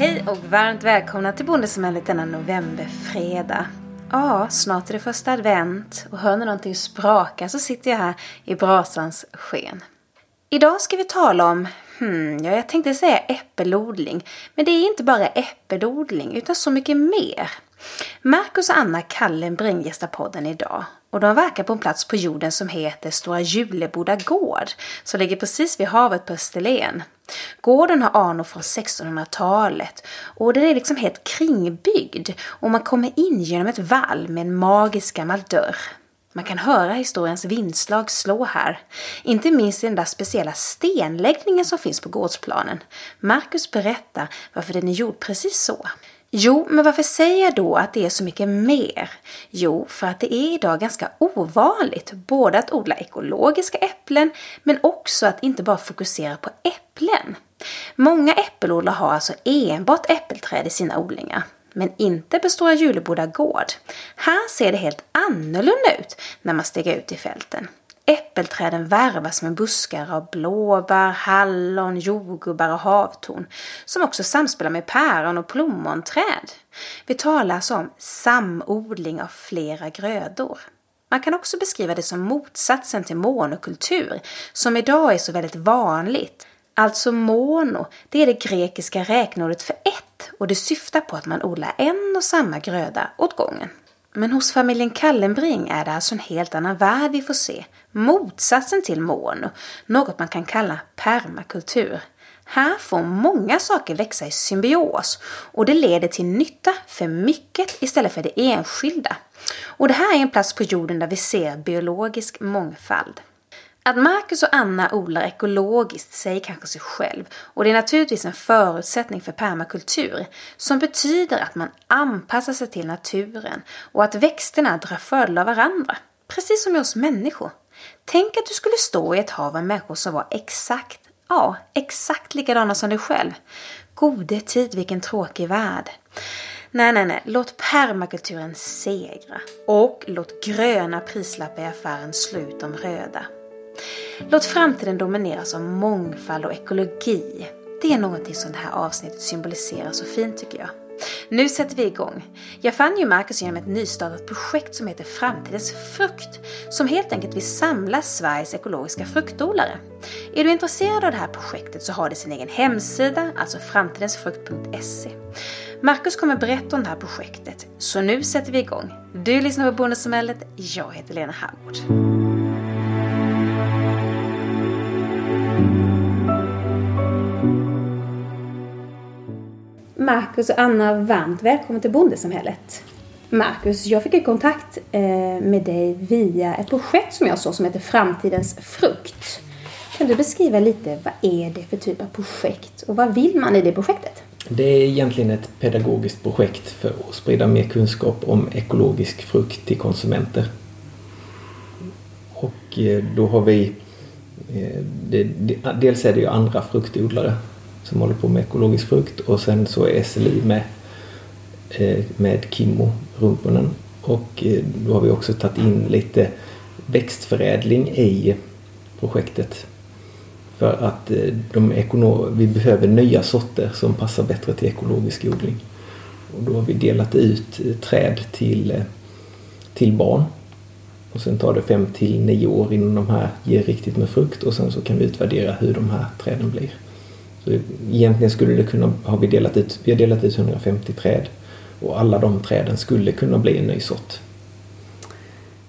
Hej och varmt välkomna till Bondesamhället denna novemberfredag. Ja, snart är det första advent och hör ni någonting spraka så sitter jag här i brasans sken. Idag ska vi tala om, hmm, ja jag tänkte säga äppelodling, men det är inte bara äppelodling utan så mycket mer. Marcus och Anna Kallenbring gästar podden idag och de verkar på en plats på jorden som heter Stora Juleboda gård som ligger precis vid havet på Österlen. Gården har anor från 1600-talet och den är liksom helt kringbyggd och man kommer in genom ett vall med en magisk gammal dörr. Man kan höra historiens vindslag slå här. Inte minst i den där speciella stenläggningen som finns på gårdsplanen. Marcus berättar varför den är gjord precis så. Jo, men varför säger jag då att det är så mycket mer? Jo, för att det är idag ganska ovanligt både att odla ekologiska äpplen men också att inte bara fokusera på äpplen. Många äppelodlare har alltså enbart äppelträd i sina odlingar. Men inte på Stora Juleboda gård. Här ser det helt annorlunda ut när man stiger ut i fälten. Äppelträden värvas med buskar av blåbär, hallon, jordgubbar och havtorn som också samspelar med päron och plommonträd. Vi talar alltså om samodling av flera grödor. Man kan också beskriva det som motsatsen till monokultur som idag är så väldigt vanligt. Alltså mono, det är det grekiska räkneordet för ett och det syftar på att man odlar en och samma gröda åt gången. Men hos familjen Kallenbring är det alltså en helt annan värld vi får se. Motsatsen till mono, något man kan kalla permakultur. Här får många saker växa i symbios och det leder till nytta för mycket istället för det enskilda. Och det här är en plats på jorden där vi ser biologisk mångfald. Att Marcus och Anna odlar ekologiskt säger kanske sig själv och det är naturligtvis en förutsättning för permakultur som betyder att man anpassar sig till naturen och att växterna drar fördel av varandra. Precis som med oss människor. Tänk att du skulle stå i ett hav av människor som var exakt, ja, exakt likadana som dig själv. Gode tid, vilken tråkig värld. Nej, nej, nej. Låt permakulturen segra. Och låt gröna prislappar i affären slå ut de röda. Låt framtiden domineras av mångfald och ekologi. Det är någonting som det här avsnittet symboliserar så fint tycker jag. Nu sätter vi igång. Jag fann ju Marcus genom ett nystartat projekt som heter Framtidens frukt, som helt enkelt vill samla Sveriges ekologiska fruktodlare. Är du intresserad av det här projektet så har det sin egen hemsida, alltså framtidensfrukt.se. Marcus kommer berätta om det här projektet, så nu sätter vi igång. Du lyssnar på Bondesamhället, jag heter Lena Howard. Marcus och Anna, varmt välkommen till Bondesamhället. Marcus, jag fick en kontakt eh, med dig via ett projekt som jag såg som heter Framtidens frukt. Kan du beskriva lite, vad är det för typ av projekt och vad vill man i det projektet? Det är egentligen ett pedagogiskt projekt för att sprida mer kunskap om ekologisk frukt till konsumenter. Och eh, då har vi eh, dels är det ju andra fruktodlare som håller på med ekologisk frukt och sen så är SLI med, eh, med Kimmo Rumpunen. Och eh, då har vi också tagit in lite växtförädling i projektet. För att eh, de vi behöver nya sorter som passar bättre till ekologisk odling. Och då har vi delat ut träd till, till barn. Och sen tar det fem till nio år innan de här ger riktigt med frukt och sen så kan vi utvärdera hur de här träden blir. Så egentligen skulle det kunna, har vi delat ut, vi har delat ut 150 träd och alla de träden skulle kunna bli en ny sort.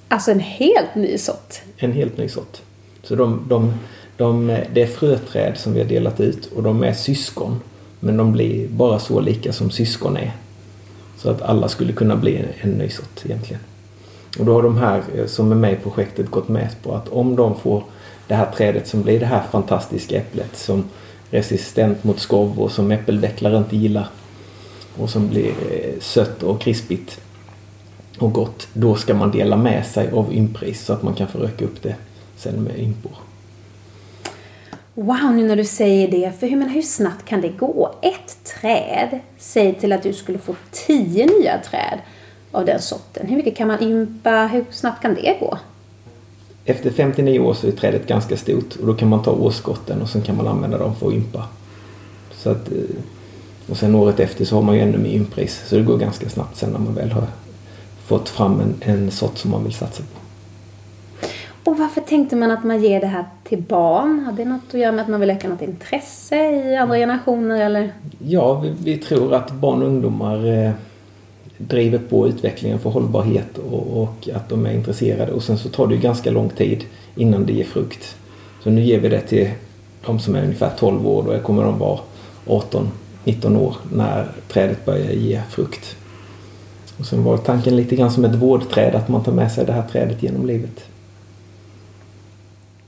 Alltså en helt ny sort? En helt ny sort. Så de, de, de, det är fröträd som vi har delat ut och de är syskon. Men de blir bara så lika som syskon är. Så att alla skulle kunna bli en, en ny sort egentligen. Och då har de här eh, som är med i projektet gått med på att om de får det här trädet som blir det här fantastiska äpplet som resistent mot skov och som äppeldäcklare inte gillar och som blir eh, sött och krispigt och gott. Då ska man dela med sig av ympris så att man kan få röka upp det sen med ympor. Wow, nu när du säger det. För hur, men hur snabbt kan det gå? Ett träd, säg till att du skulle få tio nya träd av den sorten. Hur mycket kan man ympa? Hur snabbt kan det gå? Efter 59 år så är trädet ganska stort och då kan man ta årsskotten och sen kan man använda dem för att ympa. Så att, eh, Och sen året efter så har man ju ännu mer inpris. Så det går ganska snabbt sen när man väl har fått fram en, en sort som man vill satsa på. Och varför tänkte man att man ger det här till barn? Har det något att göra med att man vill öka något intresse i andra generationer eller? Ja, vi, vi tror att barn och ungdomar eh, driver på utvecklingen för hållbarhet och, och, att de är intresserade. Och sen så tar det ju ganska lång tid innan det ger frukt. Så nu ger vi det till de som är ungefär 12 år. Då kommer de vara 18-19 år när trädet börjar ge frukt. Och sen var tanken lite grann som ett vårdträd, att man tar med sig det här trädet genom livet.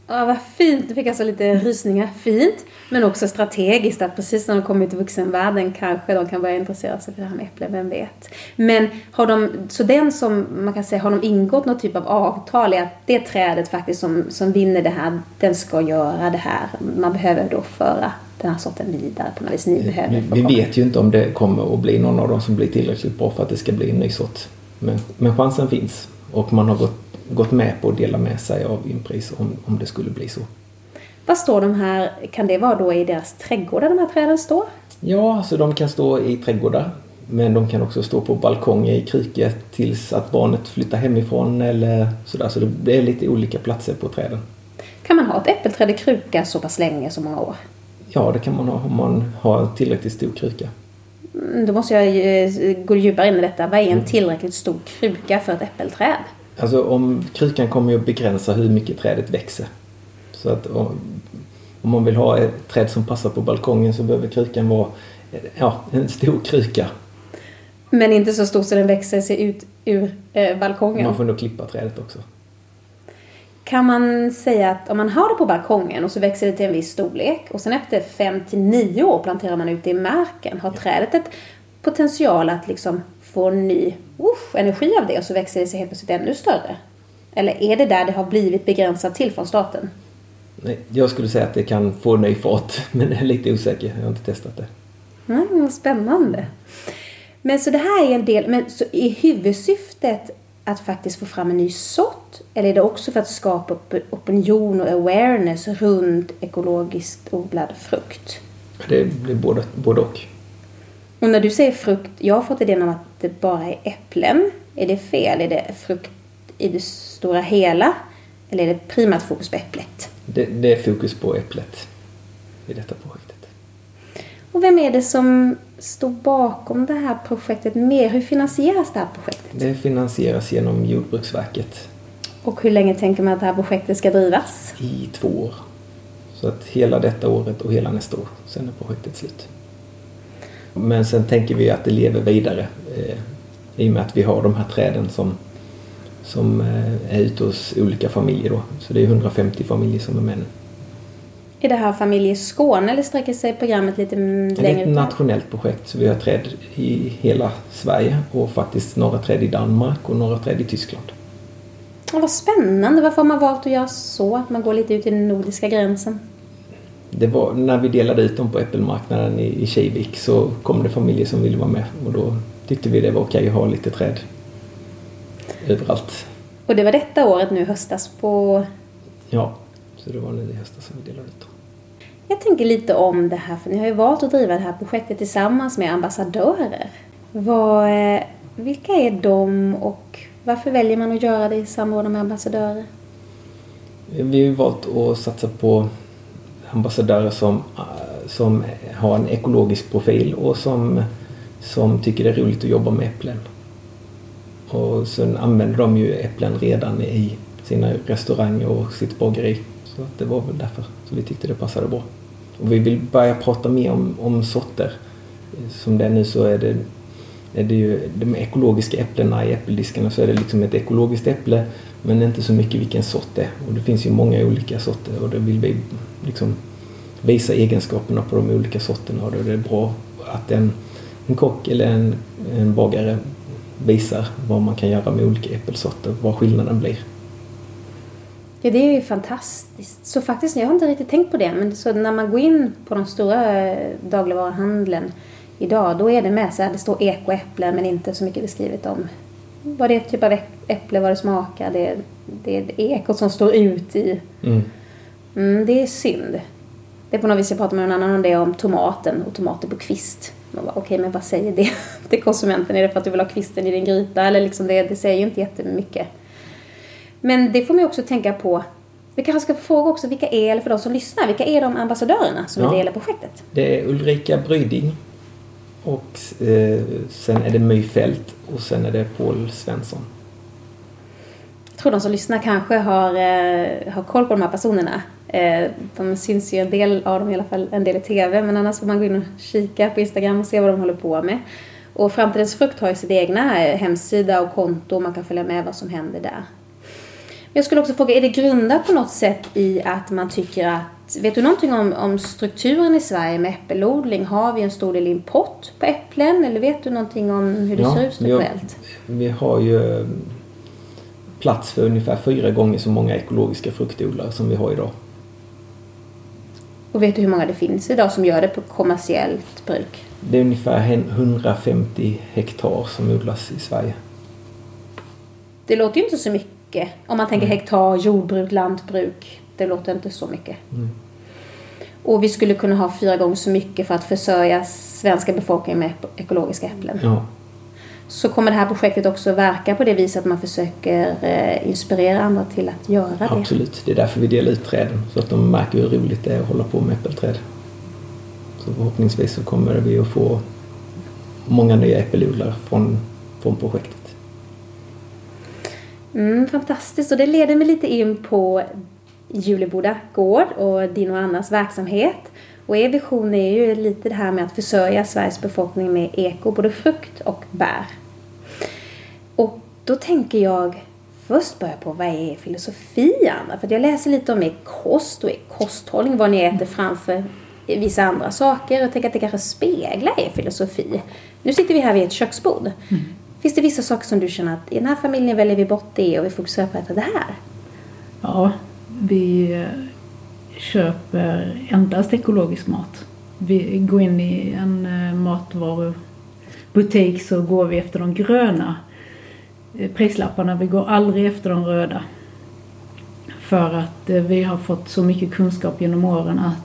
Ja, vad fint. Du fick alltså lite rysningar. Fint. Men också strategiskt att precis när de kommer i vuxenvärlden kanske de kan börja intressera sig för det här med äpplen, vem vet. Men har de, så den som man kan säga, har de ingått någon typ av avtal i att det trädet faktiskt som, som vinner det här, den ska göra det här. Man behöver då föra den här sorten vidare på något vis. Ni behöver vi, vi vet ju inte om det kommer att bli någon av dem som blir tillräckligt bra för att det ska bli en ny sort. Men, men chansen finns. Och man har gått gått med på att dela med sig av inpris om, om det skulle bli så. Vad står de här, kan det vara då i deras trädgårdar de här träden står? Ja, alltså de kan stå i trädgårdar. Men de kan också stå på balkonger i krukor tills att barnet flyttar hemifrån eller sådär. Så det är lite olika platser på träden. Kan man ha ett äppelträd i kruka så pass länge, så många år? Ja, det kan man ha om man har tillräckligt stor kruka. Mm, då måste jag eh, gå djupare in i detta. Vad är en mm. tillräckligt stor kruka för ett äppelträd? Alltså om krukan kommer ju att begränsa hur mycket trädet växer. Så att om, om man vill ha ett träd som passar på balkongen så behöver krukan vara ja, en stor kruka. Men inte så stor så den växer sig ut ur eh, balkongen? Man får nog klippa trädet också. Kan man säga att om man har det på balkongen och så växer det till en viss storlek och sen efter 5 till 9 år planterar man ut det i marken. Har trädet ett potential att liksom få ny usch, energi av det och så växer det sig helt plötsligt ännu större? Eller är det där det har blivit begränsat till från starten? Nej, jag skulle säga att det kan få ny fart, men jag är lite osäker. Jag har inte testat det. Mm, vad spännande. Men så det här är en del, men så är huvudsyftet att faktiskt få fram en ny sort? Eller är det också för att skapa opinion och awareness runt ekologiskt odlad frukt? Det blir både, både och. Och när du säger frukt, jag har fått idén om att det bara är äpplen. Är det fel? Är det frukt i det stora hela? Eller är det primärt fokus på äpplet? Det, det, är fokus på äpplet i detta projektet. Och vem är det som står bakom det här projektet mer? Hur finansieras det här projektet? Det finansieras genom Jordbruksverket. Och hur länge tänker man att det här projektet ska drivas? I två år. Så att hela detta året och hela nästa år. Sen är projektet slut. Men sen tänker vi att det lever vidare eh, i och med att vi har de här träden som, som eh, är ute hos olika familjer då. Så det är 150 familjer som är med nu. Är det här familj Skåne eller sträcker sig programmet lite längre? Det är ett nationellt projekt så vi har träd i hela Sverige och faktiskt några träd i Danmark och några träd i Tyskland. Vad spännande! Varför har man valt att göra så? Att man går lite ut i den nordiska gränsen? Det var, när vi delade ut dem på äppelmarknaden i, i Kivik så kom det familjer som ville vara med och då tyckte vi det var okej att ha lite träd överallt. Och det var detta året nu höstas på? Ja, så det var nu i höstas som vi delade ut dem. Jag tänker lite om det här, för ni har ju valt att driva det här projektet tillsammans med ambassadörer. Vad, eh, vilka är de och varför väljer man att göra det i samråd med ambassadörer? Vi har ju valt att satsa på ambassadörer som, eh, som har en ekologisk profil och som, som tycker det är roligt att jobba med äpplen. Och sen använder de ju äpplen redan i sina restauranger och sitt bageri. Så det var väl därför så vi tyckte det passade bra. Och vi vill börja prata mer om, om sorter. Som det är nu så är det, är det ju de ekologiska äpplena i äppeldiskarna så är det liksom ett ekologiskt äpple men inte så mycket vilken sort det är. Och det finns ju många olika sorter och då vill vi liksom visa egenskaperna på de olika sorterna och då är det bra att en, en kock eller en, en bagare visar vad man kan göra med olika äppelsorter, vad skillnaden blir. Ja, det är ju fantastiskt. Så faktiskt, jag har inte riktigt tänkt på det, men så när man går in på de stora eh, dagligvaruhandeln idag, då är det med så här, det står ekoäpple men inte så mycket beskrivet om vad det är för typ av äpple, vad det smakar. Det det är ekot som står ut i. Mm. Mm, det är synd. Det är på något vis, jag pratade med någon annan om det, om tomaten och tomater på kvist. Okej, okay, men vad säger det till konsumenten? Är det för att du vill ha kvisten i din gryta? Eller liksom det, det säger ju inte jättemycket. Men det får man ju också tänka på. Vi kanske ska fråga också vilka är, eller för de som lyssnar, vilka är de ambassadörerna som ja, är del av projektet? Det är Ulrika Bryding och eh, sen är det My Fält och sen är det Paul Svensson. Jag tror de som lyssnar kanske har, eh, har koll på de här personerna. Eh, de syns ju en del av dem i alla fall, en del i TV, men annars får man gå in och kika på Instagram och se vad de håller på med. Och Framtidens frukt har ju sin egna eh, hemsida och konto och man kan följa med vad som händer där. Jag skulle också fråga, är det grundat på något sätt i att man tycker att Vet du någonting om, om strukturen i Sverige med äppelodling? Har vi en stor del import på äpplen eller vet du någonting om hur det ja, ser ut strukturellt? Vi, vi har ju plats för ungefär fyra gånger så många ekologiska fruktodlare som vi har idag. Och vet du hur många det finns idag som gör det på kommersiellt bruk? Det är ungefär 150 hektar som odlas i Sverige. Det låter ju inte så mycket. Om man tänker hektar, jordbruk, lantbruk. Det låter inte så mycket. Mm. Och vi skulle kunna ha fyra gånger så mycket för att försörja svenska befolkningen med ekologiska äpplen. Ja så kommer det här projektet också verka på det viset att man försöker eh, inspirera andra till att göra det. Absolut, det är därför vi delar ut träden så att de märker hur roligt det är att hålla på med äppelträd. Så förhoppningsvis så kommer vi att få många nya äppelodlare från, från projektet. Mm, fantastiskt och det leder mig lite in på Juleboda gård och din och Annas verksamhet. Och er vision är ju lite det här med att försörja Sveriges befolkning med eko, både frukt och bär. Och då tänker jag först börja på vad är filosofi, Anna? För jag läser lite om er kost och er kosthållning, vad ni äter framför vissa andra saker och tänker att det kanske speglar er filosofi. Nu sitter vi här vid ett köksbord. Mm. Finns det vissa saker som du känner att i den här familjen väljer vi bort det och vi fokuserar på att äta det här? Ja, vi köper endast ekologisk mat. Vi går in i en eh, matvarubutik så går vi efter de gröna eh, prislapparna. Vi går aldrig efter de röda. För att eh, vi har fått så mycket kunskap genom åren att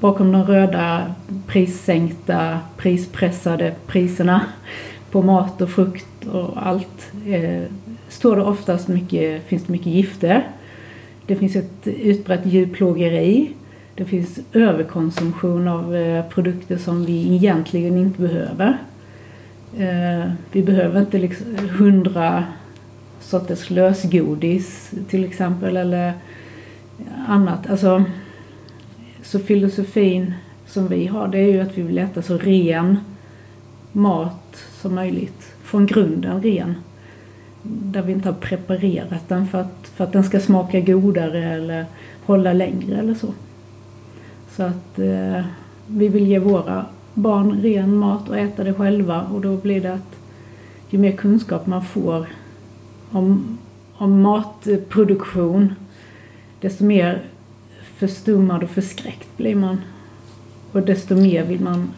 bakom de röda prissänkta, prispressade priserna på mat och frukt och allt står det oftast mycket, finns det mycket gifter. Det finns ett utbrett djurplågeri. Det finns överkonsumtion av eh, produkter som vi egentligen inte behöver. Eh, vi behöver inte liksom hundra sorters lösgodis till exempel eller annat. Alltså, så filosofin som vi har det är ju att vi vill äta så ren mat som möjligt. Från grunden ren där vi inte har preparerat den för att, för att den ska smaka godare eller hålla längre eller så. Så att eh, vi vill ge våra barn ren mat och äta det själva och då blir det att ju mer kunskap man får om, om matproduktion desto mer förstummad och förskräckt blir man. Och desto mer vill man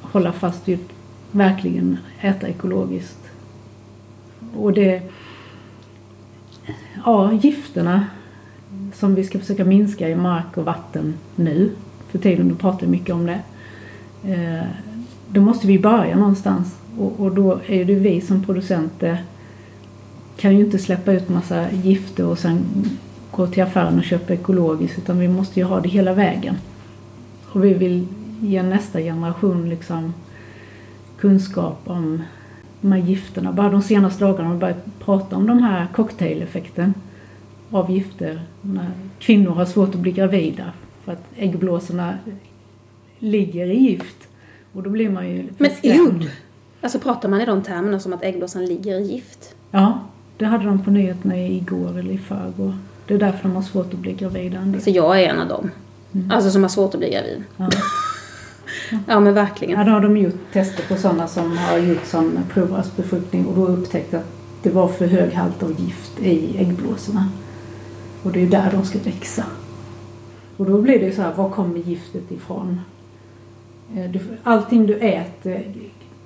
hålla fast vid verkligen äta ekologiskt och det... Ja, gifterna som vi ska försöka minska i mark och vatten nu för tiden, då pratar vi mycket om det. Eh, då måste vi börja någonstans och, och då är det vi som producenter kan ju inte släppa ut massa gifter och sen gå till affären och köpa ekologiskt utan vi måste ju ha det hela vägen. Och vi vill ge nästa generation liksom kunskap om de här gifterna. Bara de senaste dagarna har vi börjat prata om de här cocktaileffekten av gifter när kvinnor har svårt att bli gravida för att äggblåsorna ligger i gift. Och då blir man ju Men ord! Alltså pratar man i de termerna som att äggblåsan ligger i gift? Ja, det hade de på nyheterna igår eller i förrgår. Det är därför de har svårt att bli gravida. Så jag är en av dem. Mm. Alltså som har svårt att bli gravid. Ja. Ja men verkligen. Ja, då har de gjort tester på sådana som har gjort som provrörsbefruktning och då upptäckt att det var för hög halt av gift i äggblåsorna. Och det är där de ska växa. Och då blir det så här, var kommer giftet ifrån? Eh, allting du äter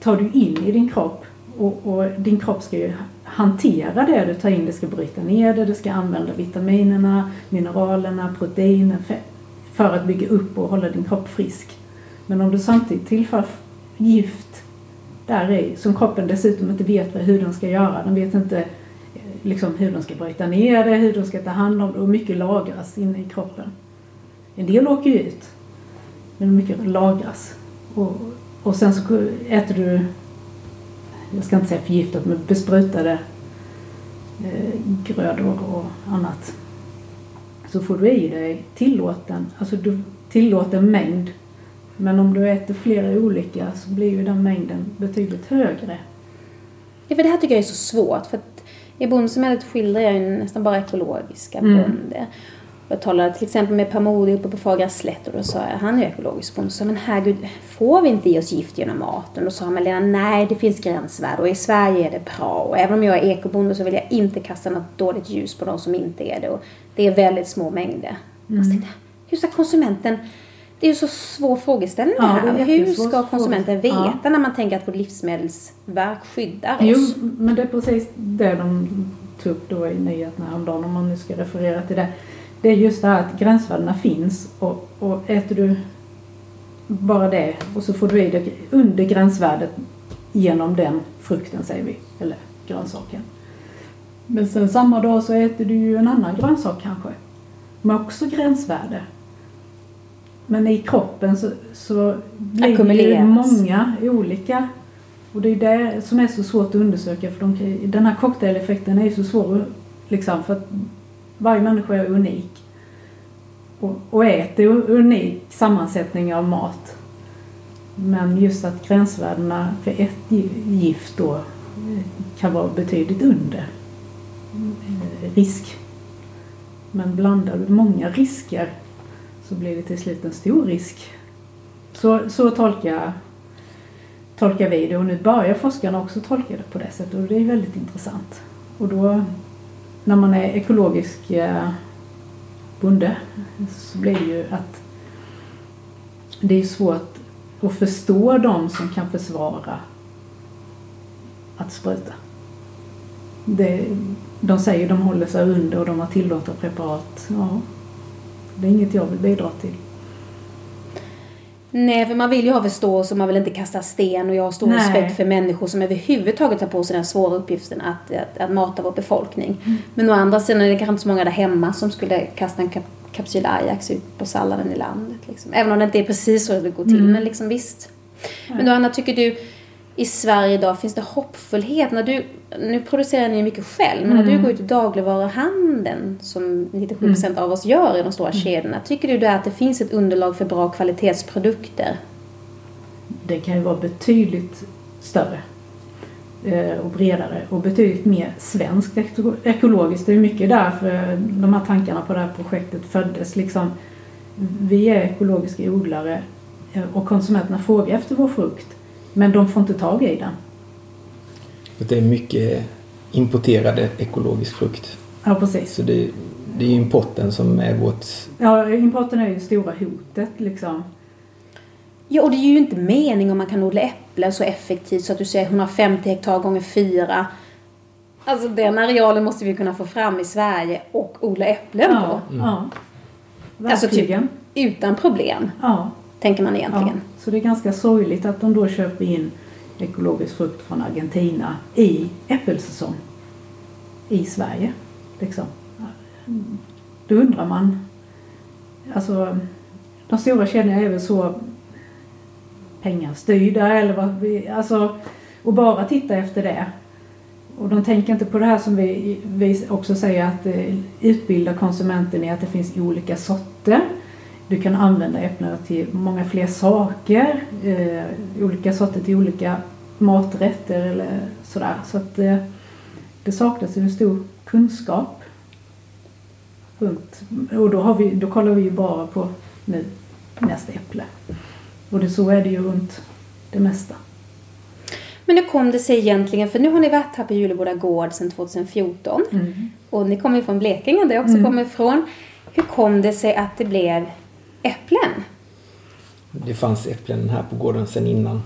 tar du in i din kropp och, och, din kropp ska ju hantera det du tar in. Det ska bryta ner det, det ska använda vitaminerna, mineralerna, proteinen för att bygga upp och hålla din kropp frisk. Men om du samtidigt tillför gift där i, som kroppen dessutom inte vet hur den ska göra. Den vet inte eh, liksom, hur den ska bryta ner det, hur den ska ta hand om det och mycket lagras inne i kroppen. En del åker ju ut, men mycket lagras. Och, och sen så äter du, jag ska inte säga förgiftat, men besprutade eh, grödor och annat. Så får du i dig tillåten, alltså du tillåten mängd. Men om du äter flera olika så blir ju den mängden betydligt högre. Ja, för det här tycker jag är så svårt. För att I bondesamhället skildrar jag ju nästan bara ekologiska mm. bönder. Jag talade till exempel med Per Modi uppe på Fagra slätt och då sa jag, han är ekologisk bonde, men herregud, får vi inte i oss gift genom maten? Då sa Malena, nej det finns gränsvärden och i Sverige är det bra. Och även om jag är ekobonde så vill jag inte kasta något dåligt ljus på de som inte är det. Och det är väldigt små mängder. Mm. Tänkte, hur ska konsumenten det är ju så svår frågeställning ja, här. Hur ska konsumenten veta ja. när man tänker att vårt livsmedelsverk skyddar oss? Jo, men det är precis det de tog upp då i nyheterna häromdagen om man nu ska referera till det det är just det här att gränsvärdena finns och, och äter du bara det och så får du i dig under gränsvärdet genom den frukten säger vi, eller grönsaken. Men sen samma dag så äter du ju en annan grönsak kanske med också gränsvärde. Men i kroppen så, så blir det ju många olika och det är det som är så svårt att undersöka för de, den här cocktaileffekten är ju så svår liksom för att varje människa är unik och, och äter unik sammansättning av mat. Men just att gränsvärdena för ett gift då eh, kan vara betydligt under eh, risk. Men blandar du många risker så blir det till slut en stor risk. Så, så tolkar, tolkar vi det och nu börjar forskarna också tolka det på det sättet och det är väldigt intressant. Och då när man är ekologisk eh, bonde så blir det ju att det är svårt att förstå de som kan försvara att spruta. Det, de säger att de håller sig under och de har tillåtna preparat. Ja, det är inget jag vill bidra till. Nej, för man vill ju ha förståelse och man vill inte kasta sten och jag har stor Nej. respekt för människor som överhuvudtaget tar på sig den svåra uppgiften att, att, att mata vår befolkning. Mm. Men å andra sidan är det kanske inte så många där hemma som skulle kasta en kap kapsyl Ajax ut på salladen i landet. Liksom. Även om det inte är precis så det går till, mm. men liksom visst. Men då Anna, tycker du i Sverige idag, finns det hoppfullhet? När du, nu producerar ni mycket själv, men mm. när du mm. går ut i dagligvaruhandeln, som 97% mm. av oss gör i de stora mm. kedjorna, tycker du då att det finns ett underlag för bra kvalitetsprodukter? Det kan ju vara betydligt större eh, och bredare och betydligt mer svenskt ekologiskt. Det är mycket därför de här tankarna på det här projektet föddes. Liksom, vi är ekologiska odlare eh, och konsumenterna frågar efter vår frukt men de får inte tag i den. Det är mycket importerade ekologisk frukt. Ja, precis. Så det, det är importen som är vårt... Ja, importen är ju det stora hotet liksom. Ja, och det är ju inte meningen om man kan odla äpplen så effektivt så att du säger 150 hektar gånger 4. Alltså den arealen måste vi kunna få fram i Sverige och odla äpplen ja, på. Mm. Ja, verkligen. Alltså typ utan problem. Ja. Tänker man egentligen. Ja. Så det är ganska sorgligt att de då köper in ekologisk frukt från Argentina i äppelsäsong i Sverige. Liksom. Då undrar man, alltså de stora kedjorna är väl så pengastyrda eller vad vi, alltså och bara titta efter det. Och de tänker inte på det här som vi, vi också säger att eh, utbilda konsumenten i att det finns olika sorter du kan använda äpplena till många fler saker. Eh, olika sorter till olika maträtter eller sådär. Så att eh, det saknas en stor kunskap runt. Och då, har vi, då kollar vi ju bara på nu nästa äpple. Och det, så är det ju runt det mesta. Men hur kom det sig egentligen, för nu har ni varit här på Juleboda gård sedan 2014 mm. och ni kommer ju från Blekinge där jag också mm. kommer ifrån. Hur kom det sig att det blev äpplen? Det fanns äpplen här på gården sedan innan.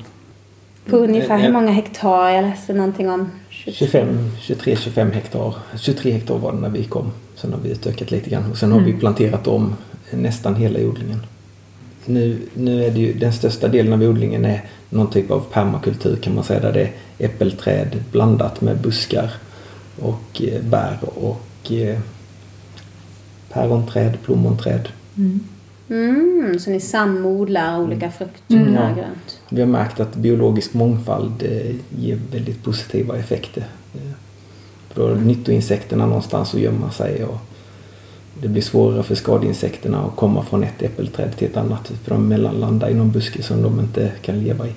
På ungefär hur många hektar? Jag läste någonting om 25, 23-25 hektar. 23 hektar var det när vi kom. Sen har vi utökat lite grann och sen har mm. vi planterat om nästan hela odlingen. nu, nu är det ju den största delen av odlingen är någon typ av permakultur kan man säga där det är äppelträd blandat med buskar och eh, bär och eh, päronträd, plommonträd. Mm. Mm, så ni samodlar olika frukter Mm, och grönt. Vi har märkt att biologisk mångfald eh, ger väldigt positiva effekter. Eh, För då har nyttoinsekterna någonstans att gömma sig och det blir svårare för skadeinsekterna att komma från ett äppelträd till ett annat för de mellanlandar i någon buske som de inte kan leva i.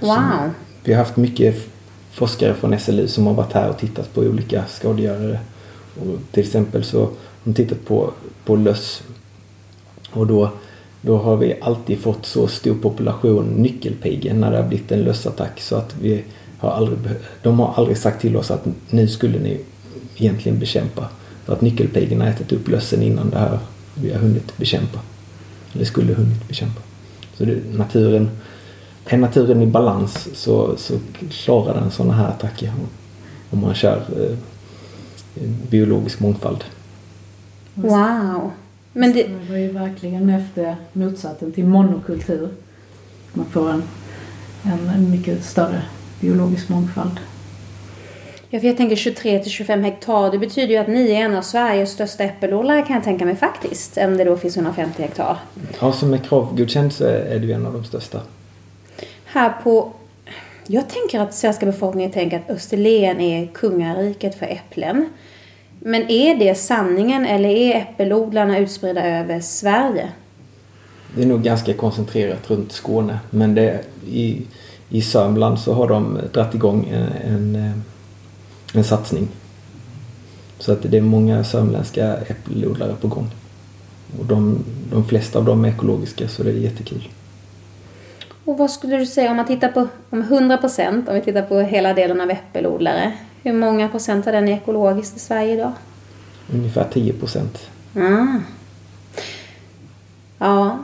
Wow. Vi har haft mycket forskare från SLU som har varit här och tittat på olika skadegörare. Och till exempel så har de tittat på, på löss. Och då, då har vi alltid fått så stor population nyckelpigor när det har blivit en lössattack så att vi har aldrig, de har aldrig sagt till oss att nu skulle ni egentligen bekämpa. För att nyckelpigorna har ätit upp lössen innan det här vi har hunnit bekämpa. Eller skulle hunnit bekämpa. Så det, naturen, är naturen i balans så, så klarar den sådana här attacker om man kör eh, biologisk mångfald. Wow. Men det, Det var ju verkligen efter motsatsen till monokultur. Man får en, en, en mycket större biologisk mångfald. ja, för jag tänker 23 till 25 hektar. Det betyder ju att ni är en av Sveriges största äppelodlare kan jag tänka mig faktiskt. Om det då finns 150 hektar. Ja, som är kravgodkänd så är ju en av de största. Här på... Jag tänker att svenska befolkningen tänker att Österlen är kungariket för äpplen. Men är det sanningen eller är äppelodlarna utspridda över Sverige? Det är nog ganska koncentrerat runt Skåne men det, i, i Sörmland så har de dragit igång en, en, eh, en satsning. Så att det är många sörmländska äppelodlare på gång. Och de, de flesta av dem är ekologiska så det är jättekul. Och vad skulle du säga om man tittar på om 100 procent, om vi tittar på hela delen av äppelodlare. Hur många procent av den är ekologiskt i Sverige idag? Ungefär 10 procent. Mm. Ja.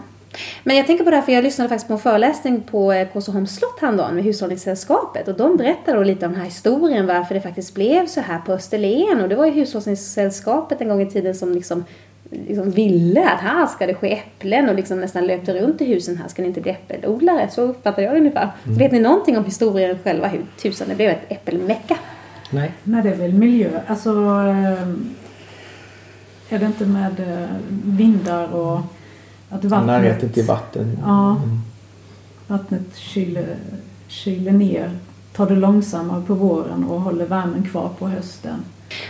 Men jag tänker på det här för jag lyssnade faktiskt på en föreläsning på eh, Kosoholms slott häromdagen med Hushållningssällskapet och de berättade då lite om den här historien varför det faktiskt blev så här på Österlen och det var ju Hushållningssällskapet en gång i tiden som liksom, liksom ville att här ska det ske äpplen och liksom nästan löpte runt i husen här ska ni inte bli äppelodlare. Så uppfattar jag det ungefär. Vet ni någonting om historien själva hur tusan det blev ett äppelmecka? Nej. Nej, det är väl miljö. Alltså, eh, är det inte med eh, vindar och att vattnet... Närheten till vatten. Ja. Vattnet kyler, kyler ner, tar det långsammare på våren och håller värmen kvar på hösten.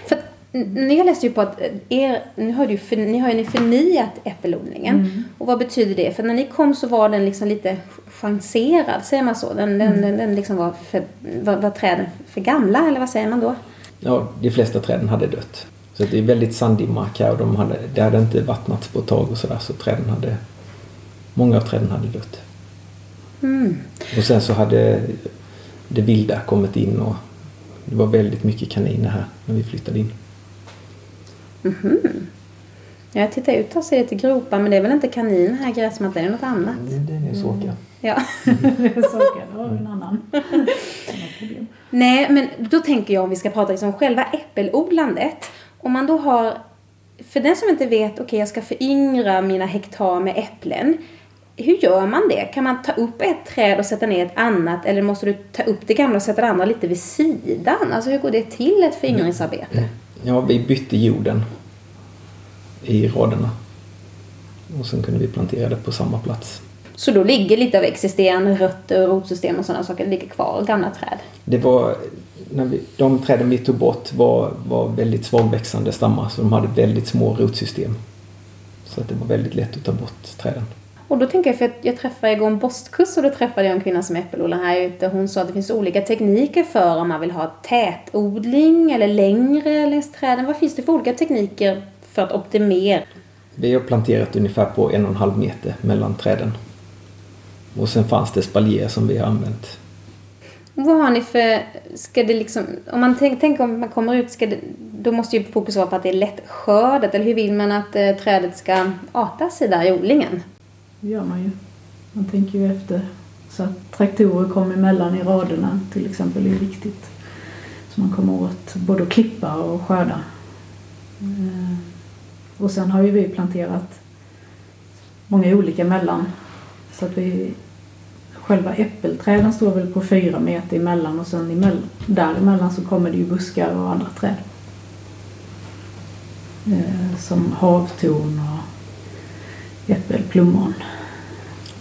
För n- ni har läst ju på att eh, er, ni har ju, för, ni har ju ni förnyat äppelodlingen. Och vad betyder det? För när ni kom så var den liksom lite chanserad, säger man så? Den, den, den, den liksom var, för, var, var träden för gamla, eller vad säger man då? Ja, de flesta träden hade dött. Så det är väldigt sandig mark här och de hade, det hade inte vattnats på ett tag och sådär så träden hade, många av träden hade dött. Mm. Och sen så hade det vilda kommit in och det var väldigt mycket kaniner här när vi flyttade in. Ja, jag tittar ut och ser lite gropar, men det är väl inte kanin här gräsmattan, det är något annat. Det är nösåka. Ja. så kan det vara en annan. annat problem. Nej, men då tänker jag om vi ska prata liksom om själva äppelodlandet. Om man då har, för den som inte vet, okej jag ska föryngra mina hektar med äpplen. Hur gör man det? Kan man ta upp ett träd och sätta ner ett annat? Eller måste du ta upp det gamla och sätta det andra lite vid sidan? Alltså hur går det till ett föryngringsarbete? Ja, vi bytte jorden i raderna. Och sen kunde vi plantera det på samma plats. Så då ligger lite av existerande rötter och rotsystem och sådana saker ligger kvar, gamla träd. Det var, när vi, de träden vi tog bort var, var väldigt svagväxande stammar så de hade väldigt små rotsystem. Så att det var väldigt lätt att ta bort träden. Och då tänker jag, för att jag träffade igår en bostkurs och då träffade jag en kvinna som är äppelodlare här ute. Hon sa att det finns olika tekniker för om man vill ha tätodling eller längre längs träden. Vad finns det för olika tekniker för att optimera? Vi har planterat ungefär på en och en halv meter mellan träden. Och sen fanns det spaljer som vi har använt. Vad har ni för, ska det liksom, om man tänker tänk om man kommer ut, ska det, då måste ju fokus vara på att det är lätt skördat. Eller hur vill man att eh, trädet ska arta sig där i odlingen? Det gör man ju. Man tänker ju efter så att traktorer kommer emellan i raderna till exempel är viktigt. Så man kommer åt både att klippa och skörda. Eh, och sen har ju vi planterat många olika mellan Så att vi, själva äppelträden står väl på fyra meter emellan och sen däremellan så kommer det ju buskar och andra träd. Eh, som havtorn och äppelplommon,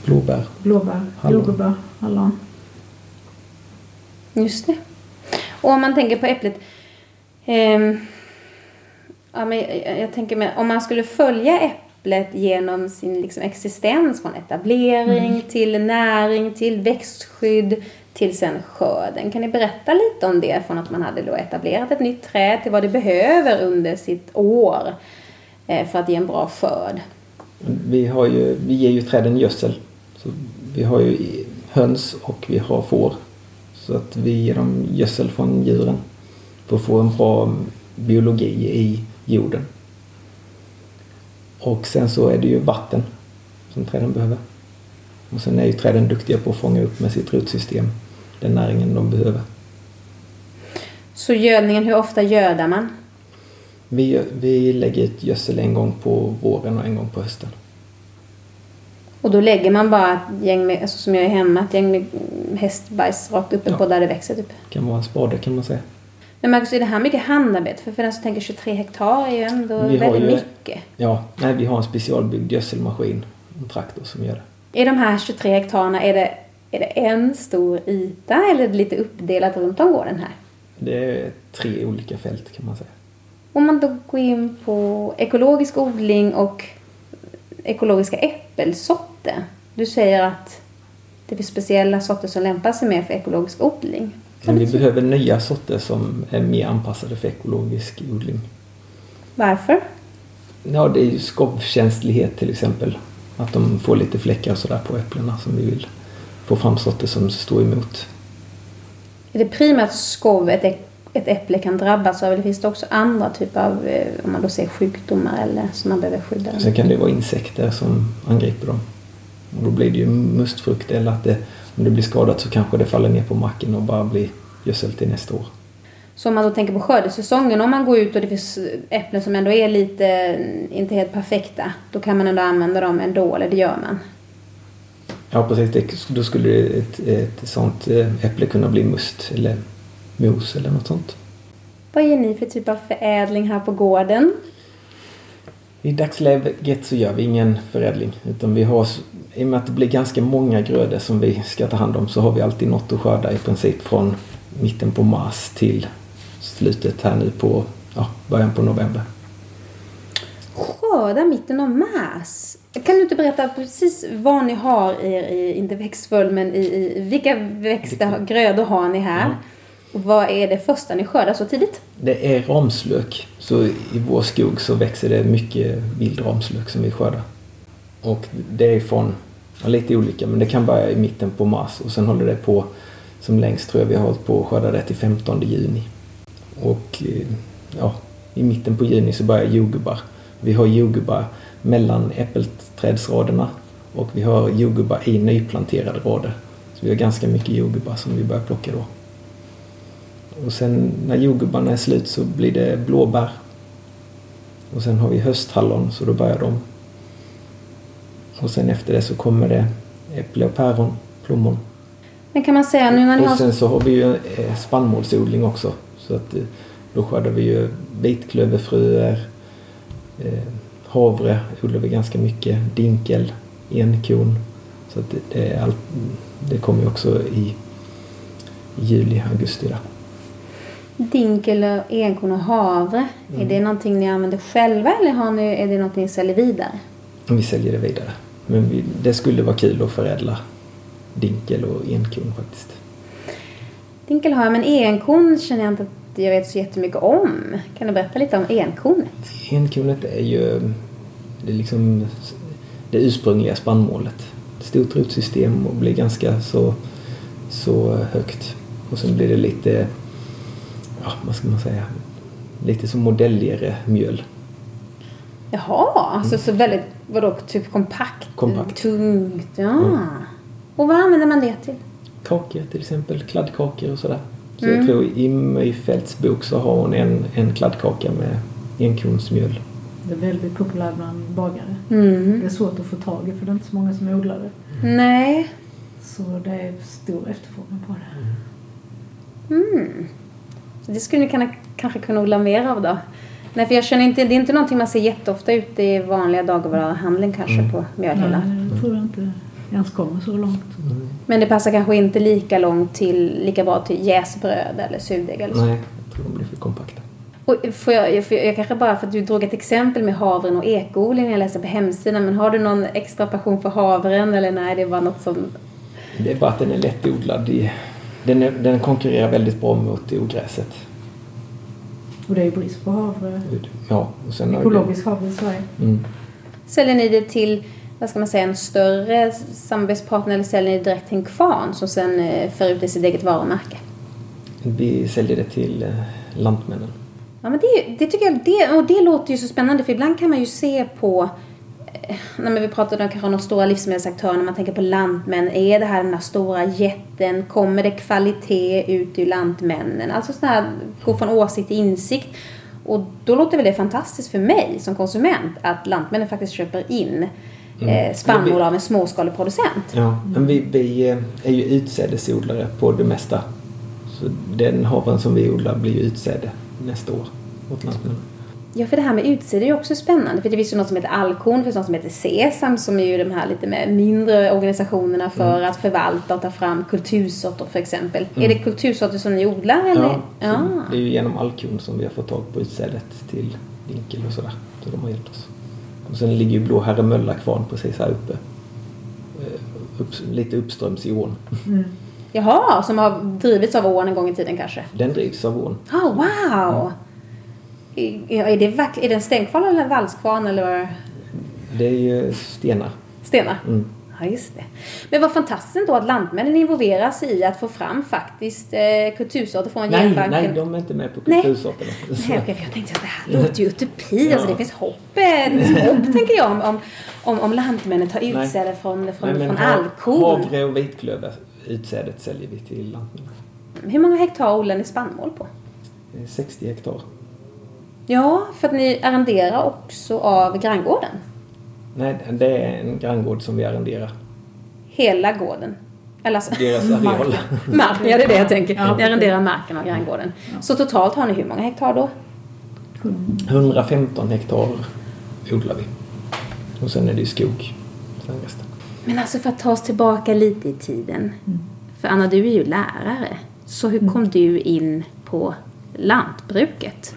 Blåbär. blåbär, Hallon. jordgubbar, hallon. Just det. Och om man tänker på äpplet. ehm, ja, men jag, jag tänker mig, om man skulle följa äpplet genom sin liksom, existens från etablering till näring till växtskydd till sen skörden. Kan ni berätta lite om det från att man hade då etablerat ett nytt träd till vad det behöver under sitt år eh, för att ge en bra skörd? Vi, har ju, vi ger ju träden gödsel. Så vi har ju höns och vi har får. Så att vi ger dem gödsel från djuren för att få en bra biologi i jorden. Och sen så är det ju vatten som träden behöver. Och sen är ju träden duktiga på att fånga upp med sitt rotsystem den näringen de behöver. Så gödningen, hur ofta gödar man? Vi, vi lägger ut gödsel en gång på våren och en gång på hösten. Och då lägger man bara ett gäng med, alltså som jag är hemma, ett gäng med hästbajs rakt uppe Ja. på där det växer typ. kan vara en spade kan man säga. Men Marcus, är det här mycket handarbete? För, för den som tänker 23 hektar är ju ändå Vi väldigt ju- mycket. Ja, nej, vi har en specialbyggd gödselmaskin, en traktor som gör det. I de här 23 hektarna, är det, är det en stor yta eller är det lite uppdelat runt om gården här? Det är tre olika fält kan man säga. Om man då går in på ekologisk odling och ekologiska äppelsorter. Du säger att det finns speciella sorter som lämpar sig mer för ekologisk odling. Men vi behöver nya sorter som är mer anpassade för ekologisk odling. Varför? Ja, det är ju skovkänslighet till exempel. Att de får lite fläckar och sådär på äpplena som vi vill få fram sorter som står emot. Är det primärt skov ett, ett äpple kan drabbas av eller finns det också andra typer av, eh, om man då säger sjukdomar eller som man behöver skydda? Sen kan det vara insekter som angriper dem. Och då blir det ju mustfrukt eller att det, om det blir skadat så kanske det faller ner på marken och bara blir gödsel till nästa år. Så om man då tänker på skördesäsongen, om man går ut och det finns äpplen som ändå är lite, eh, inte helt perfekta, då kan man ändå använda dem ändå, eller det gör man. Ja precis, det, då skulle ett, ett sånt eh, äpple kunna bli must eller mos eller något sånt. Vad ger ni för typ av förädling här på gården? I dagsläget så gör vi ingen förädling utan vi har, i och med att det blir ganska många grödor som vi ska ta hand om så har vi alltid något att skörda i princip från mitten på mars till slutet här nu på ja, början på november. Skörda mitten av mars. Kan du inte berätta precis vad ni har i, i inte växtföljd, men i, i vilka växter, grödor har ni här? Ja. Och vad är det första ni skördar så tidigt? Det är ramslök. Så i vår skog så växer det mycket vild ramslök som vi skördar. Och det är från, ja, lite olika, men det kan börja i mitten på mars och sen håller det på som längst tror jag vi har hållit på att skörda det till 15 juni. Och ja, i mitten på juni så börjar jordgubbar. Vi har jordgubbar mellan äppelträdsraderna och vi har jordgubbar i nyplanterade rader. Så vi har ganska mycket jordgubbar som vi börjar plocka då. Och sen när jordgubbarna är slut så blir det blåbär. Och sen har vi hösthallon så då börjar de. Och sen efter det så kommer det äpple och päron, plommon. Men kan man säga nu när ni Och sen så har vi ju eh, spannmålsodling också. Så att eh, då skördar vi ju vitklöverfröer, eh, havre odlar vi ganska mycket, dinkel, enkorn. Så att det, det, är allt, det kommer ju också i juli, augusti där. Dinkel, och enkorn och havre. Är det någonting ni använder själva eller har ni, är det någonting ni säljer vidare? Vi säljer det vidare. Men vi, det skulle vara kul att förädla dinkel och enkorn faktiskt. Dinkel har jag, men enkorn känner jag inte att jag vet så jättemycket om. Kan du berätta lite om enkornet? Enkornet är ju det, är liksom det ursprungliga spannmålet. Stort rotsystem och blir ganska så, så högt. Och sen blir det lite, ja vad ska man säga, lite som modelligare mjöl. Jaha, alltså så väldigt, vadå, typ kompakt? Kompakt. Tungt, ja. Mm. Och vad använder man det till? Kakor till exempel, kladdkakor och sådär. Så Mm. jag tror i Myfeldts bok så har hon en, en kladdkaka med enkornsmjöl. Det är väldigt populärt bland bagare. Mm. Det är svårt att få tag i för det är inte så många som odlar det. Nej. Så det är stor efterfrågan på det. Mm. Så det skulle ni kunna, kanske kunna odla mer av då? Nej, för jag känner inte, det är inte någonting man ser jätteofta ute i vanliga dagligvaruhandeln kanske Mm. på mjölhyllan. Nej, jag tror jag inte ens kommer så långt. Men det passar kanske inte lika långt till, lika bra till jäsbröd eller surdeg eller så. Nej, jag tror de blir för kompakta. Och får jag, jag, får- jag kanske bara för att du drog ett exempel med havren och ekoodling när jag läste på hemsidan. Men har du någon extra passion för havren eller nej, det var något som... Det är bara att den är lättodlad. I, den, är, den konkurrerar väldigt bra mot ogräset. Och det är ju brist på havre. Ja, och sen har Ekologisk havre i Sverige. Det, mm. Säljer ni det till, vad ska man säga, en större samarbetspartner eller säljer ni det direkt till en kvarn som sen eh, för ut i sitt eget varumärke? Vi säljer det till eh, Lantmännen. Ja, men det, det tycker jag, det, och det låter ju så spännande för ibland kan man ju se på eh, när vi pratade om kanske om de stora livsmedelsaktörerna, man tänker på lantmän. Är det här den här stora jätten? Kommer det kvalitet ut ur lantmännen? Alltså sådär, här, gå från åsikt till insikt. Och då låter väl det fantastiskt för mig som konsument att lantmännen faktiskt köper in eh, spannmål av en småskalig producent. Ja, men vi, vi eh, är ju utsädesodlare på det mesta. Så den havren som vi odlar blir ju utsäde nästa år åt Lantmännen. Ja, för det här med utsäde är ju också spännande. För det finns ju något som heter Alkorn, det finns något som heter Sesam som är ju de här lite mer mindre organisationerna för att förvalta och ta fram kultursorter för exempel. Är det kultursorter som ni odlar eller? Ja, ja. det är ju genom Alkon som vi har fått tag på utsädet till vinkel och sådär. Så de har hjälpt oss. Och sen ligger ju Blå Herre Mölla kvarn precis här uppe. Eh, Upp, lite uppströms i ån. Jaha, som har drivits av ån en gång i tiden kanske? Den drivs av ån. Oh, wow! Ja, är, det är det en stenkvarn eller en valskvarn eller? Det är ju stenar. Stenar? Mm. Ja, just det. Men vad fantastiskt ändå att Lantmännen involveras i att få fram faktiskt eh, kultursorter från Nej, genbanken. nej, de är inte med på Nej. kultursorterna. Nej, okej, för jag tänkte att det här låter ju utopi. Alltså, det finns hopp, eh, det finns hopp tänker jag, om, om, om, om tar Nej. utsäde från, från, Nej, från alkor. Havre och vitklöver, utsädet säljer vi till Lantmännen. Hur många hektar odlar ni spannmål på? Det är 60 hektar. Ja, för att ni arrenderar också av granngården. Nej, det är en granngård som vi arrenderar. Hela gården. Eller alltså, Deras areal. marken, ja det är det jag tänker. Ja, ni arrenderar marken av granngården. Så totalt har ni hur många hektar då? 115 hektar odlar vi. Och sen är det ju skog. Sen resten. Men alltså för att ta oss tillbaka lite i tiden. För Anna, du är ju lärare. Så hur kom du in på lantbruket?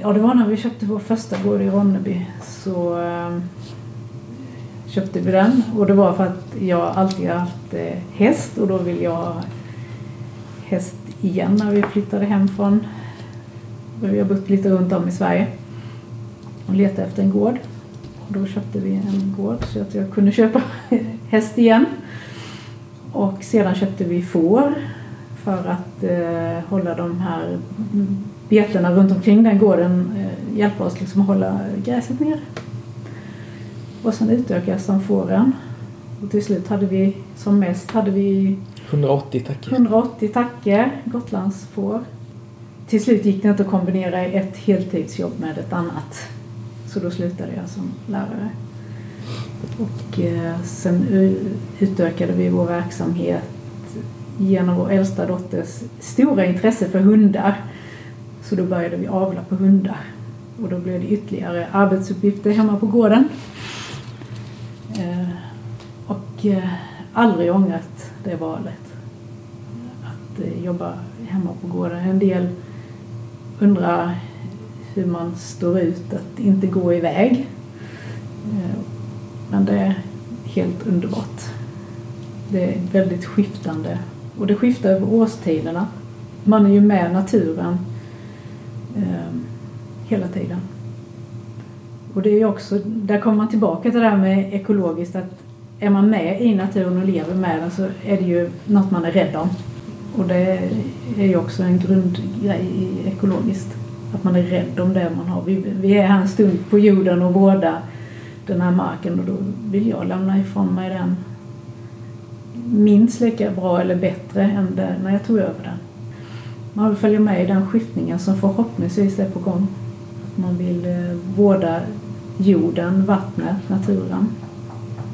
Ja, det var när vi köpte vår första gård i Ronneby. Så eh, köpte vi den. Och det var för att jag alltid har haft eh, häst och då vill jag ha häst igen när vi flyttade hem från... Vi har bott lite runt om i Sverige och letade efter en gård. Och då köpte vi en gård så att jag kunde köpa häst igen. Och sedan köpte vi får för att eh, hålla de här betena runt omkring den gården eh, hjälpa oss liksom att hålla gräset nere. Och sen utökades de fåren. Och till slut hade vi, som mest hade vi 180 tack. 180 tackor, gotlandsfår. Till slut gick det inte att kombinera ett heltidsjobb med ett annat. Så då slutade jag som lärare. Och eh, sen utökade vi vår verksamhet genom vår äldsta dotters stora intresse för hundar. Så då började vi avla på hundar. Och då blev det ytterligare arbetsuppgifter hemma på gården. Eh, och eh, aldrig ångrat det valet. Att eh, jobba hemma på gården. En del undrar hur man står ut att inte gå iväg. Eh, Men det är helt underbart. Det är väldigt skiftande. Och det skiftar över årstiderna. Man är ju med naturen Ehm, hela tiden. Och det är ju också, där kommer man tillbaka till det här med ekologiskt att är man med i naturen och lever med den så är det ju något man är rädd om. Och det är ju också en grundgrej i ekologiskt. Att man är rädd om det man har. Vi, vi är här en stund på jorden och vårdar den här marken och då vill jag lämna ifrån mig den minst lika bra eller bättre än när jag tog över den. Man vill följa med i den skiftningen som förhoppningsvis är på gång. man vill eh, vårda jorden, vattnet, naturen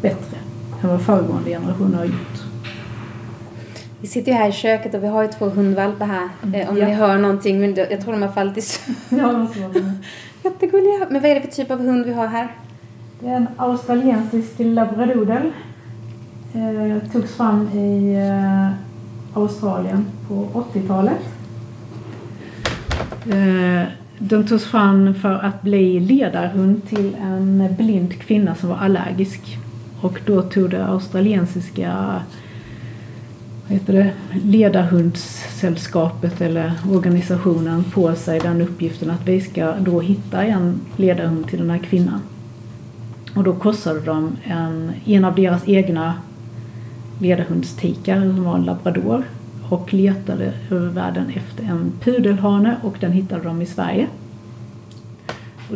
bättre än vad föregående generationer har gjort. Vi sitter ju här i köket och vi har ju två hundvalpar här. Eh, Om Ja. ni hör någonting, men jag tror de har fallit i sömn. Ja. Jättegulliga. Men vad är det för typ av hund vi har här? Det är en australiensisk labradoodle. Eh, togs fram i eh, Australien på 80-talet. Eh, de den togs fram för att bli ledarhund till en blind kvinna som var allergisk. Och då tog det australiensiska vad heter det, ledarhundssällskapet eller organisationen på sig den uppgiften att vi ska då hitta en ledarhund till den här kvinnan. Och då korsade de en, en av deras egna ledarhundstikar som var en labrador och letade över världen efter en pudelhane och den hittade de i Sverige.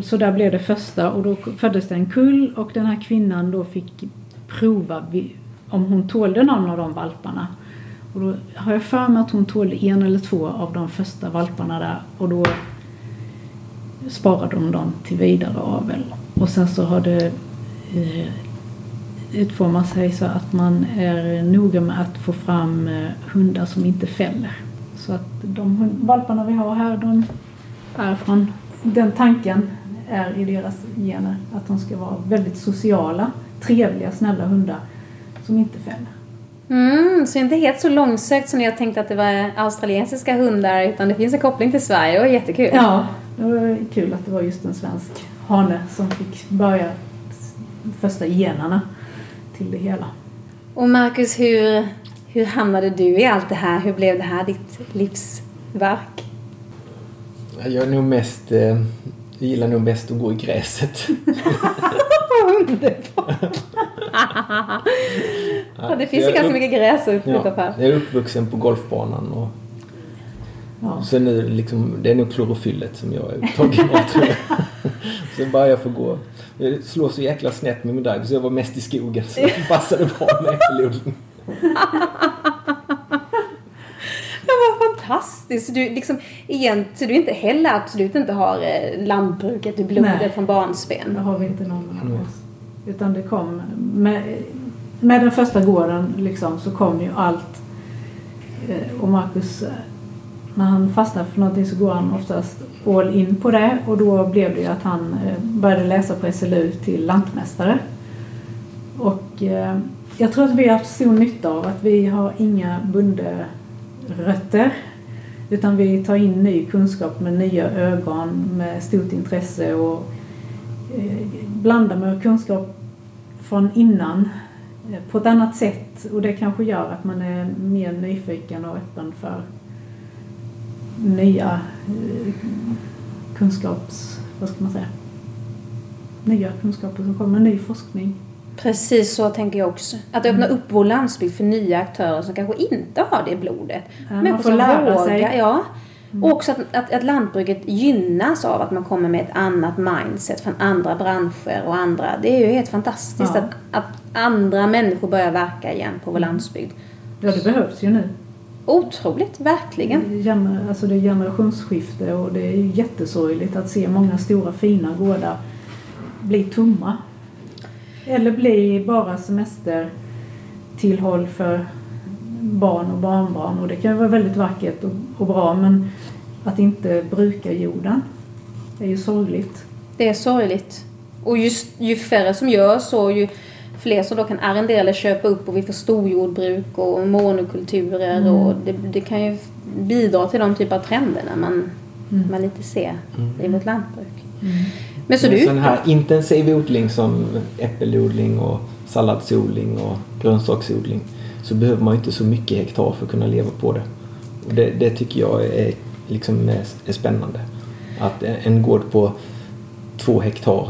Så där blev det första och då föddes det en kull och den här kvinnan då fick prova om hon tålde någon av de valparna. Och då har jag för mig att hon tålde en eller två av de första valparna där och då sparade de dem till vidare avel. Och sen så har det eh, utformat sig så att man är noga med att få fram eh, hundar som inte fäller. Så att de valparna vi har här, de är från den tanken är i deras gener. Att de ska vara väldigt sociala, trevliga, snälla hundar som inte fäller. Mm, så inte helt så långsökt som jag tänkte att det var australiensiska hundar utan det finns en koppling till Sverige. Det var jättekul. Ja, det var kul att det var just en svensk hane som fick börja första generna till det hela. Och Marcus, hur, hur hamnade du i allt det här? Hur blev det här ditt livsverk? Jag är nog mest... Eh, gillar nog mest att gå i gräset. Ja, det finns ju ganska upp- mycket gräs flytta Ja, jag är uppvuxen på golfbanan och Ja. så nu liksom, det är nog klorofyllet som jag är tagen av tror jag. Så bara jag får gå. Jag slår så jäkla snett med min drive så jag var mest i skogen så det passade bra med äppelodling. Det var fantastiskt. Så du, liksom, igen, så du inte heller absolut inte har eh, lantbruket i blodet Nej. från barnsben? Det har vi inte någon av oss. Utan det kom med, med den första gården liksom så kom ju allt. Eh, Och Marcus, eh, när han fastnar för någonting så går han oftast all in på det. Och då blev det ju att han eh, började läsa på SLU till lantmästare. Och eh, jag tror att vi har haft stor nytta av att vi har inga bunderötter. Utan vi tar in ny kunskap med nya ögon med stort intresse och eh, blandar med kunskap från innan på ett annat sätt. Och det kanske gör att man är mer nyfiken och öppen för nya eh, kunskaps... vad ska man säga? Nya kunskaper som kommer, ny forskning. Precis så tänker jag också. Att öppna upp vår landsbygd för nya aktörer som kanske inte har det blodet. Ja, man Människor får lära vågar, sig. Mm. Ja. Och också att, att, att lantbruket gynnas av att man kommer med ett annat mindset från andra branscher och andra. Det är ju helt fantastiskt Ja. att, att andra människor börjar verka igen på vår landsbygd. Ja, det behövs ju nu. Otroligt, verkligen. Gener- Alltså det är generationsskifte och det är jättesorgligt att se många stora fina gårdar bli tomma. Eller bli bara semestertillhåll för barn och barnbarn. Och det kan ju vara väldigt vackert och, och bra men att inte bruka jorden är ju sorgligt. Det är sorgligt. Och just, ju färre som gör så, ju fler som då kan arrendera eller köpa upp och vi får storjordbruk och monokulturer Mm. och det, det kan ju bidra till de typer av trenderna man, Mm. man lite ser i Mm. vårt lantbruk. Men så du sån här intensiv odling som äppelodling och salladsodling och grönsaksodling så behöver man inte så mycket hektar för att kunna leva på det. Och det, det tycker jag är, liksom är, är spännande. Att en gård på två hektar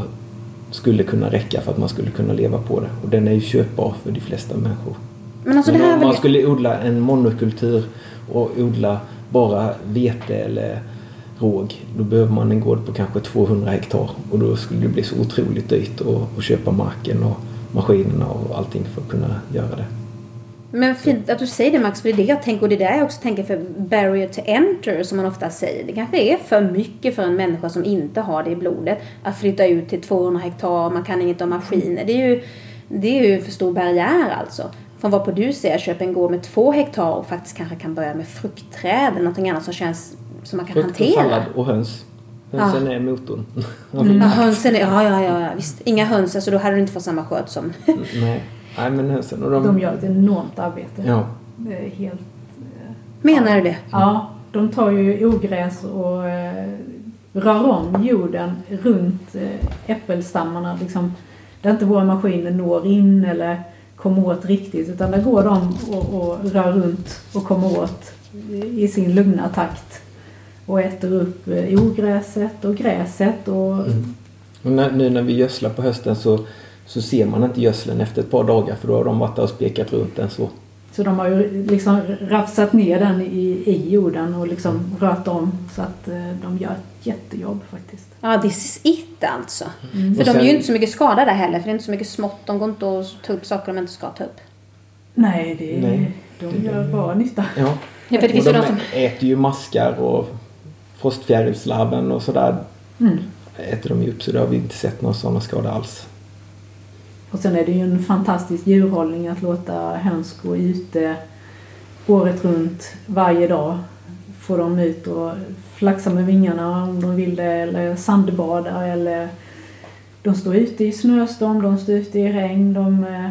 skulle kunna räcka för att man skulle kunna leva på det. Och den är ju köpbar för de flesta människor. Men alltså Men om man väl... skulle odla en monokultur och odla bara vete eller råg då behöver man en gård på kanske 200 hektar och då skulle det bli så otroligt dyrt att, att köpa marken och maskinerna och allting för att kunna göra det. Men fint att du säger det Max, för det är det jag tänker och det är det jag också tänker för barrier to enter som man ofta säger. Det kanske är för mycket för en människa som inte har det i blodet att flytta ut till 200 hektar, man kan inget om maskiner. Det är ju, det är ju för stor barriär alltså. Från vad på du säger, köp en gård med två hektar och faktiskt kanske kan börja med fruktträd eller någonting annat som känns som man kan Frukt och hantera. sallad och höns. Hönsen är motorn. Ja, hönsen är, ja, ja, ja, visst. Inga höns, alltså då hade du inte fått samma sköt som... Nej. Nej, men hönsen och de... De gör ett enormt arbete. Ja. Helt... Menar du det? Ja, de tar ju ogräs och eh, rör om jorden runt eh, äppelstammarna. Liksom, där inte våra maskiner når in eller kommer åt riktigt. Utan där går de och, och rör runt och kommer åt i sin lugna takt. Och äter upp eh, ogräset och gräset och Mm. Och när, nu när vi gödslar på hösten så, så ser man inte gödseln efter ett par dagar för då har de varit där och spekat runt den så. Så de har ju liksom rafsat ner den i, i jorden och liksom rört om så att eh, de gör ett jättejobb faktiskt. Ja, this is it alltså. För Och de är ju sen- inte så mycket skadade heller, för det är inte så mycket smått. De går inte att ta upp saker de inte ska ta upp. Nej, det Nej. de gör bara nytta. Ja. Ja, för det och finns de ju de som... äter ju maskar och frostfjärilslarven och sådär. Mm. Äter de ju upp så det har vi inte sett några sådana skador alls. Och sen är det ju en fantastisk djurhållning att låta höns gå ute året runt varje dag. Få dem ut och flaxa med vingarna om de vill det eller sandbada eller de står ute i snöstorm, de står ute i regn. De, eh,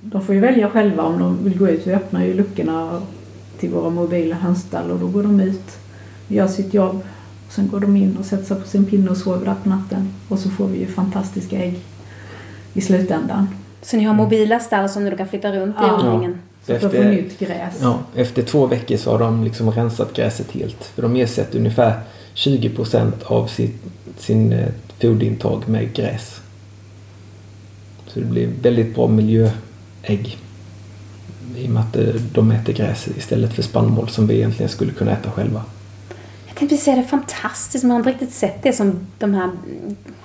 de får ju välja själva om de vill gå ut. Vi öppnar ju luckorna till våra mobila hönsstall och då går de ut och gör sitt jobb. Sen går de in och sätter sig på sin pinne och sover där på natten. Och så får vi ju fantastiska ägg i slutändan. Så ni har mobila stall som du kan flytta runt i Ja. odlingen? Så att de får Efter- nytt gräs. Ja, efter två veckor så har de liksom rensat gräset helt. För de ersätter ungefär 20% av sitt, sin eh, foderintag med gräs. Så det blir väldigt bra miljöägg. I och med att eh, de äter gräs istället för spannmål som vi egentligen skulle kunna äta själva. Jag tänkte säga det är fantastiskt, man har inte riktigt sett det som de här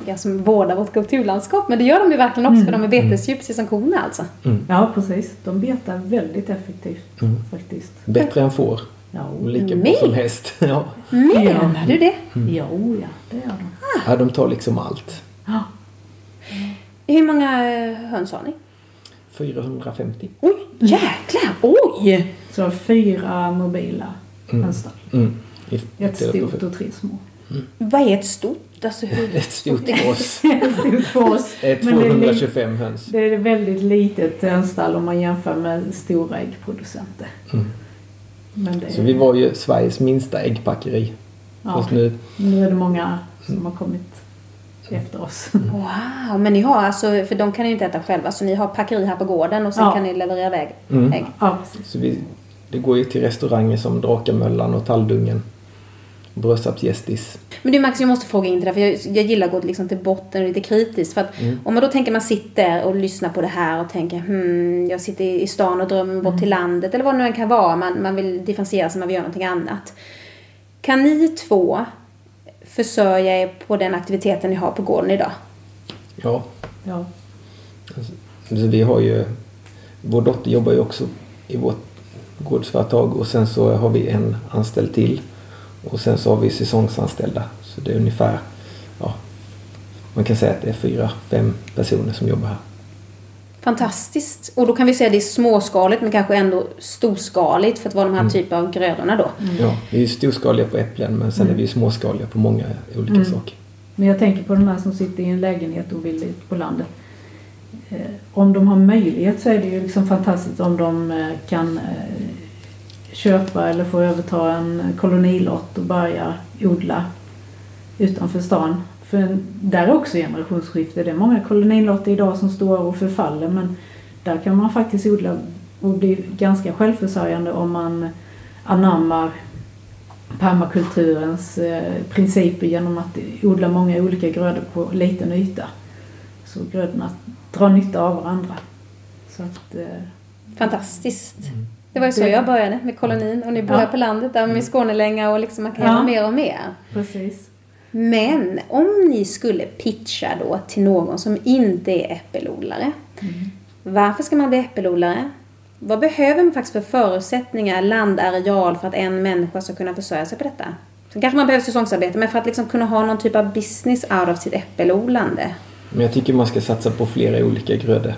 ja, som vårdar vårt kulturlandskap. Men det gör de ju verkligen också, för de är betesdjur precis som korna alltså. Ja, precis. De betar väldigt effektivt Mm. faktiskt. Bättre än får Ja, och lika bra som häst. Ja. Menar du det? jo, ja, det gör de. ja, de tar liksom allt. Ja. Hur många eh, höns har ni? 450. Oj, jäklar! Oj! Så har fyra mobila hönsstall. Mm. I- Ett stort och tre små. Vad är ett stort? Alltså hur... Ett stort oss. Ett stort li- 225 höns. Det är ett väldigt litet hönsstall om man jämför med stora äggproducenter. Mm. Men det, Så vi var ju Sveriges minsta äggpackeri. ja, Fast nu, nu är det många som har kommit efter oss. Wow, men ni har alltså, för de kan ni ju inte äta själva, så ni har packeri här på gården och sen Ja. kan ni leverera iväg Mm. ägg. Ja, precis. så vi, det går ju till restauranger som Drakamöllan och Talldungen. Brösarps Gästis. Men du Max, jag måste fråga in det där, för jag, jag gillar att gå liksom till botten och lite kritiskt. För att om man då tänker man sitter och lyssnar på det här och tänker hmm, jag sitter i stan och drömmer bort till landet eller vad det nu än kan vara. Man, man vill differentiera sig, man vill göra någonting annat. Kan ni två försörja er på den aktiviteten ni har på gården idag? Ja, Ja. så vi har ju... Vår dotter jobbar ju också i vårt gårdsföretag och sen så har vi en anställd till. Och sen så har vi säsongsanställda. Så det är ungefär, ja, man kan säga att det är fyra, fem personer som jobbar här. Fantastiskt. Och då kan vi säga att det är småskaligt men kanske ändå storskaligt för att vara de här typen av grödorna då. Ja, vi är ju storskaliga på äpplen men sen är vi ju småskaliga på många olika saker. Men jag tänker på de här som sitter i en lägenhet och vill ut på landet. Eh, om de har möjlighet så är det ju liksom fantastiskt om de eh, kan eh, köpa eller få överta en kolonilott och börja odla utanför stan. För där är också generationsskifte. Det är många kolonilotter idag som står och förfaller men där kan man faktiskt odla och bli ganska självförsörjande om man anammar permakulturens eh, principer genom att odla många olika grödor på liten yta. Så grödorna drar nytta av varandra. Så att, eh, Fantastiskt. Det var ju så jag började med kolonin och ni bor Ja. här på landet där med Skånelänga och liksom man kan Ja. göra mer och mer. precis. Men om ni skulle pitcha då till någon som inte är äppelodlare. Varför ska man bli äppelodlare? Vad behöver man faktiskt för förutsättningar, landareal, för att en människa ska kunna försörja sig på detta? Sen kanske man behöver säsongsarbete, men för att liksom kunna ha någon typ av business out of sitt äppelodlande. Men jag tycker man ska satsa på flera olika grödor.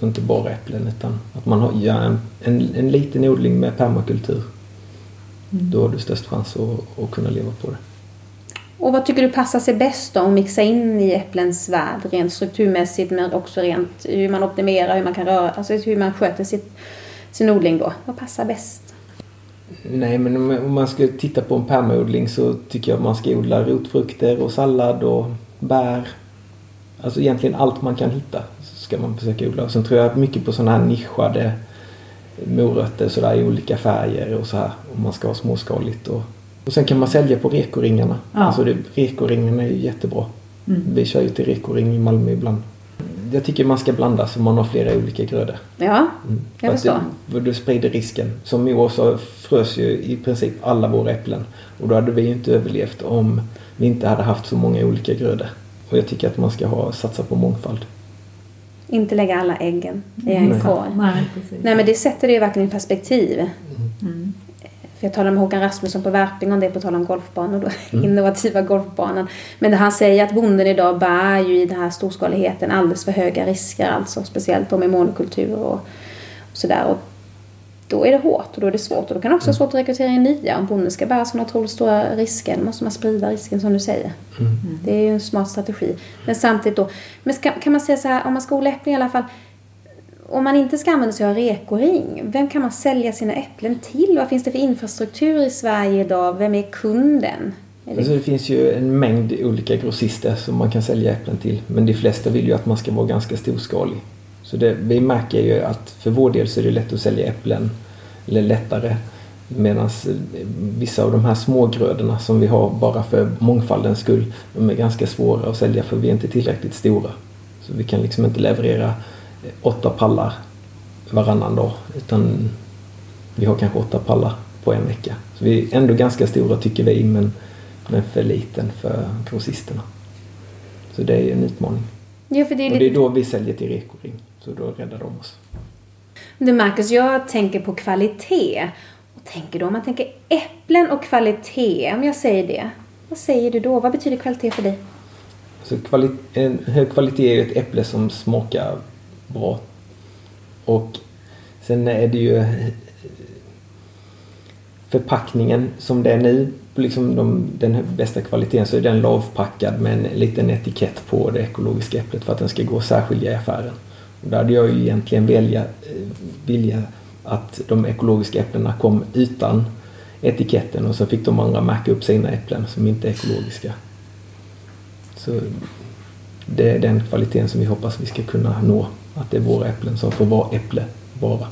Så inte bara äpplen utan att man har ja, en, en, en liten odling med permakultur. Då har du störst chans att, att kunna leva på det. Och vad tycker du passar sig bäst då att mixa in i äpplens värld rent strukturmässigt men också rent hur man optimerar, hur man kan röra, alltså hur man sköter sitt, sin odling då? Vad passar bäst? Nej, men om- man ska titta på en permaodling så tycker jag att man ska odla rotfrukter och sallad och bär. Alltså egentligen allt man kan hitta ska man försöka odla. Sen tror jag mycket på sådana här nischade morötter sådär i olika färger och så här. Om man ska ha småskaligt. Och, och sen kan man sälja på rekoringarna. Ja. Alltså det, rekoringarna är ju jättebra. Mm. Vi kör ju till rekoring i Malmö ibland. Jag tycker man ska blanda så man har flera olika grödor. Ja, Mm. Jag förstår. För du sprider risken. Som i år så frös ju i princip alla våra äpplen. Och då hade vi ju inte överlevt om vi inte hade haft så många olika grödor. Och jag tycker att man ska ha, satsa på mångfald. Inte lägga alla äggen i en Nej. korg. Nej, men det sätter det ju verkligen i perspektiv. Mm. För jag talade med Håkan Rasmusson på Värping om det på tal om golfbanor då. Mm. Innovativa golfbanan. Men det han säger att bonden idag bär ju i den här storskaligheten alldeles för höga risker alltså. Speciellt om med monokultur och, och sådär. Och då är det hårt och då är det svårt. Och då kan det också vara svårt att rekrytera in nya. Om bonden ska bära sådana otroligt stora risker. Då måste man sprida risken som du säger. Det är ju en smart strategi. Men samtidigt då. Men ska, kan man säga så här, om man ska odla äpplen i alla fall. Om man inte ska använda sig av rekoring, vem kan man sälja sina äpplen till? Vad finns det för infrastruktur i Sverige idag? Vem är kunden? Är Alltså det... det finns ju en mängd olika grossister som man kan sälja äpplen till. Men de flesta vill ju att man ska vara ganska storskalig. Så det, vi märker ju att för vår del så är det lätt att sälja äpplen. Eller lättare. Medan vissa av de här smågrödorna som vi har bara för mångfaldens skull. De är ganska svåra att sälja för vi är inte tillräckligt stora. Så vi kan liksom inte leverera åtta pallar varannan dag. Utan vi har kanske åtta pallar på en vecka. Så vi är ändå ganska stora tycker vi men, men för liten för grossisterna. Så det är en utmaning. För det är Och det är då vi säljer till Rekoring. Så då räddar de oss. Du Marcus, jag tänker på kvalitet. Och tänker då, om man tänker äpplen och kvalitet, om jag säger det. Vad säger du då? Vad betyder kvalitet för dig? Så kvali- en hög kvalitet är ju ett äpple som smakar bra. Och sen är det ju förpackningen som det är nu. Liksom de, den bästa kvaliteten så är den lavpackad med en liten etikett på det ekologiska äpplet för att den ska gå att särskilja i affären. Då hade jag ju egentligen välja, eh, vilja att de ekologiska äpplena kom utan etiketten och så fick de andra märka upp sina äpplen som inte är ekologiska. Så det är den kvaliteten som vi hoppas vi ska kunna nå. Att det är våra äpplen som får vara äpple bara.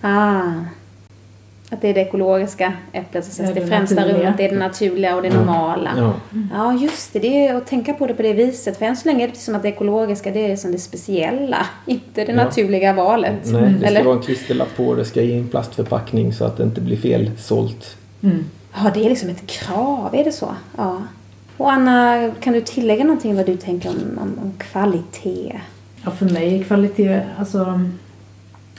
Ah. Att det är det ekologiska äpplet som sätts Ja, i det främsta naturliga. rummet. Det är det naturliga och det normala. Ja. Ja, just det. Det är att tänka på det på det viset. För än så länge är det som att det ekologiska, det är som det speciella. Inte det Ja. naturliga valet. Nej, det ska Eller? vara en klisterlapp på det ska i en plastförpackning så att det inte blir fel sålt. Mm. Ja, det är liksom ett krav. Är det så? Ja. Och Anna, kan du tillägga någonting vad du tänker om, om, om kvalitet? Ja, för mig är kvalitet, alltså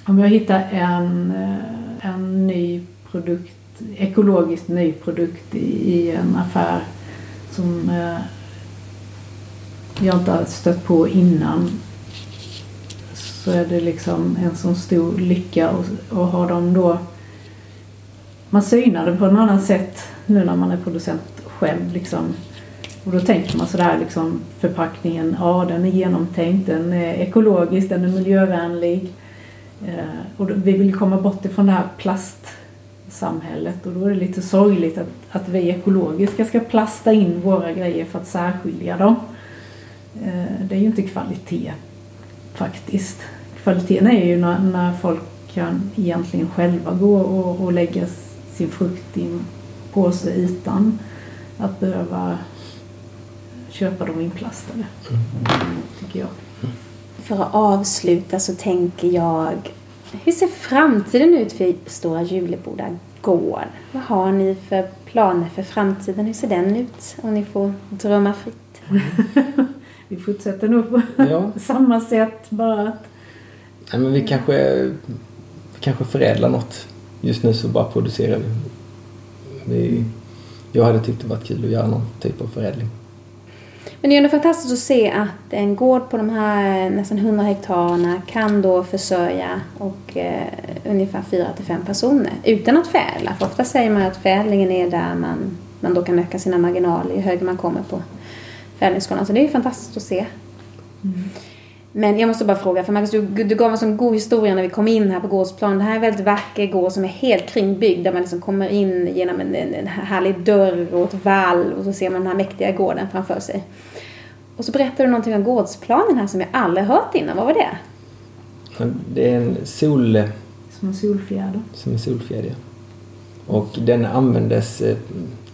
om jag hittar en, eh, en ny produkt, ekologiskt ny produkt i, i en affär som eh, jag inte har stött på innan så är det liksom en sån stor lycka och, och har de då man synar det på ett annat sätt nu när man är producent själv liksom. Och då tänker man sådär liksom förpackningen, ja den är genomtänkt, den är ekologisk, den är miljövänlig. Eh, och vi vill komma bort ifrån det här plastsamhället och då är det lite sorgligt att, att vi ekologiska ska plasta in våra grejer för att särskilja dem. Eh, det är ju inte kvalitet faktiskt. Kvaliteten är ju när, när folk kan egentligen själva gå och, och lägga sin frukt i en påse utan att behöva köpa dem inplastade. Tycker jag. För att avsluta så tänker jag, hur ser framtiden ut för Stora Juleboda gård? Vad har ni för planer för framtiden? Hur ser den ut? Om ni får drömma fritt. Vi fortsätter nog på Ja. samma sätt bara att Nej, men vi kanske, vi kanske förädlar något. Just nu så bara producerar vi. vi jag hade tyckt det varit kul att göra någon typ av förädling. Men det är ändå fantastiskt att se att en gård på de här nästan 100 hektarerna kan då försörja och, eh, ungefär 4 till 5 personer utan att förädla. För ofta säger man att förädlingen är där man, man då kan öka sina marginaler ju högre man kommer på förädlingsskalan. Så det är ju fantastiskt att se. Mm. Men jag måste bara fråga, för Marcus, du, du gav en sån god historia när vi kom in här på gårdsplan. Det här är en väldigt vacker gård som är helt kringbyggd där man liksom kommer in genom en, en, en härlig dörr och ett vall och så ser man den här mäktiga gården framför sig. Och så berättade du någonting om gårdsplanen här som jag aldrig hört innan. Vad var det? Det är en sol... Som en solfjäder. Som en solfjäder, ja. Och den användes... Eh,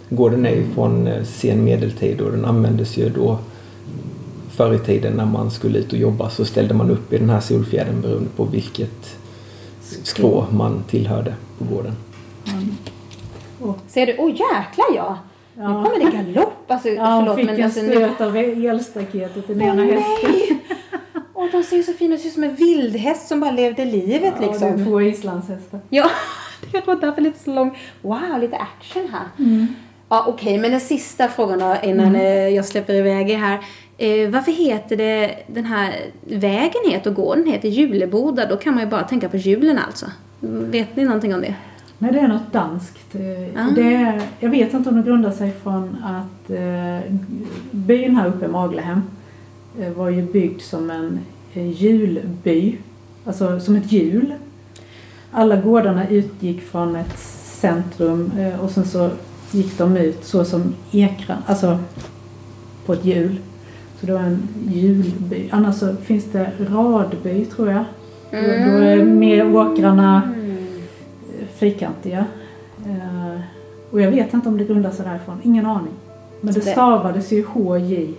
gården är ju från eh, sen medeltid och den användes ju då förr i tiden när man skulle ut och jobba så ställde man upp i den här solfjädern beroende på vilket skrå man tillhörde på gården. Mm. Oh. Ser du? Åh oh, jäklar ja! Ja. Nu kommer det galopp. Alltså, ja, hon fick men, en alltså, stöt av elstaketet i den ena hästen. Och de ser ju så fina ut. ser ut som en vildhäst som bara levde livet ja, liksom. Ja, två islandshästar. Ja, det var därför lite så lång. Wow, lite action här. Mm. Ja, okej, okay, men den sista frågan då innan mm. Eh, jag släpper iväg er här. Eh, varför heter det, den här vägen heter och gården heter Juleboda? Då kan man ju bara tänka på julen alltså. Vet ni någonting om det? Nej, det är något danskt. Ah. Det, jag vet inte om det grundar sig från att eh, byn här uppe, Maglehem, eh, var ju byggd som en julby. Alltså som ett jul. Alla gårdarna utgick från ett centrum eh, och sen så gick de ut så som ekran, alltså på ett hjul. Så det var en julby. Annars så finns det radby tror jag. Mm. Då är mer åkrarna fyrkantiga. Eh, och jag vet inte om det grundar sig därifrån. Ingen aning. Men det stavades ju HJ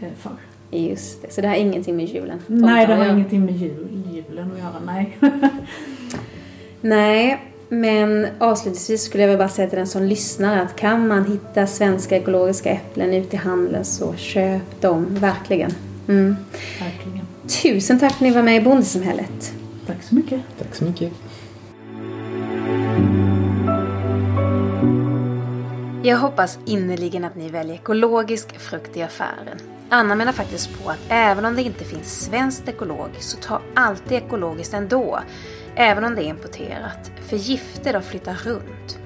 eh, förr. Just det, så det har ingenting med julen Nej, det har jag. ingenting med jul, julen att göra, nej. nej, men avslutningsvis skulle jag väl bara säga till den som lyssnar att kan man hitta svenska ekologiska äpplen ute i handeln så köp dem, verkligen. Mm. Verkligen. Tusen tack för att ni var med i Bondesamhället. Tack så mycket. Tack så mycket. Jag hoppas innerligen att ni väljer ekologisk frukt i affären. Anna menar faktiskt på att även om det inte finns svenskt ekologiskt så ta alltid ekologiskt ändå, även om det är importerat, för gifter de flyttar runt.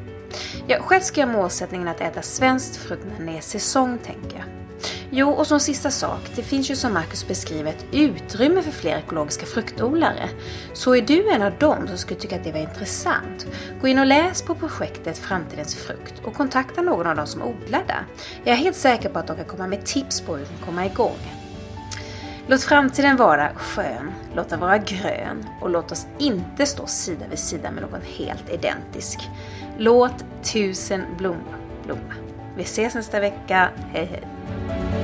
Ja, själv ska jag målsättningen att äta svenskt frukt när det är säsong, tänker jag. Jo, och som sista sak, det finns ju som Marcus beskriver ett utrymme för fler ekologiska fruktodlare. Så är du en av dem som skulle tycka att det var intressant, gå in och läs på projektet Framtidens frukt och kontakta någon av dem som odlar där. Jag är helt säker på att de kan komma med tips på hur du kan komma igång. Låt framtiden vara skön, låt den vara grön och låt oss inte stå sida vid sida med någon helt identisk. Låt tusen blommor blomma. Vi ses nästa vecka. Hej hej! Thank you.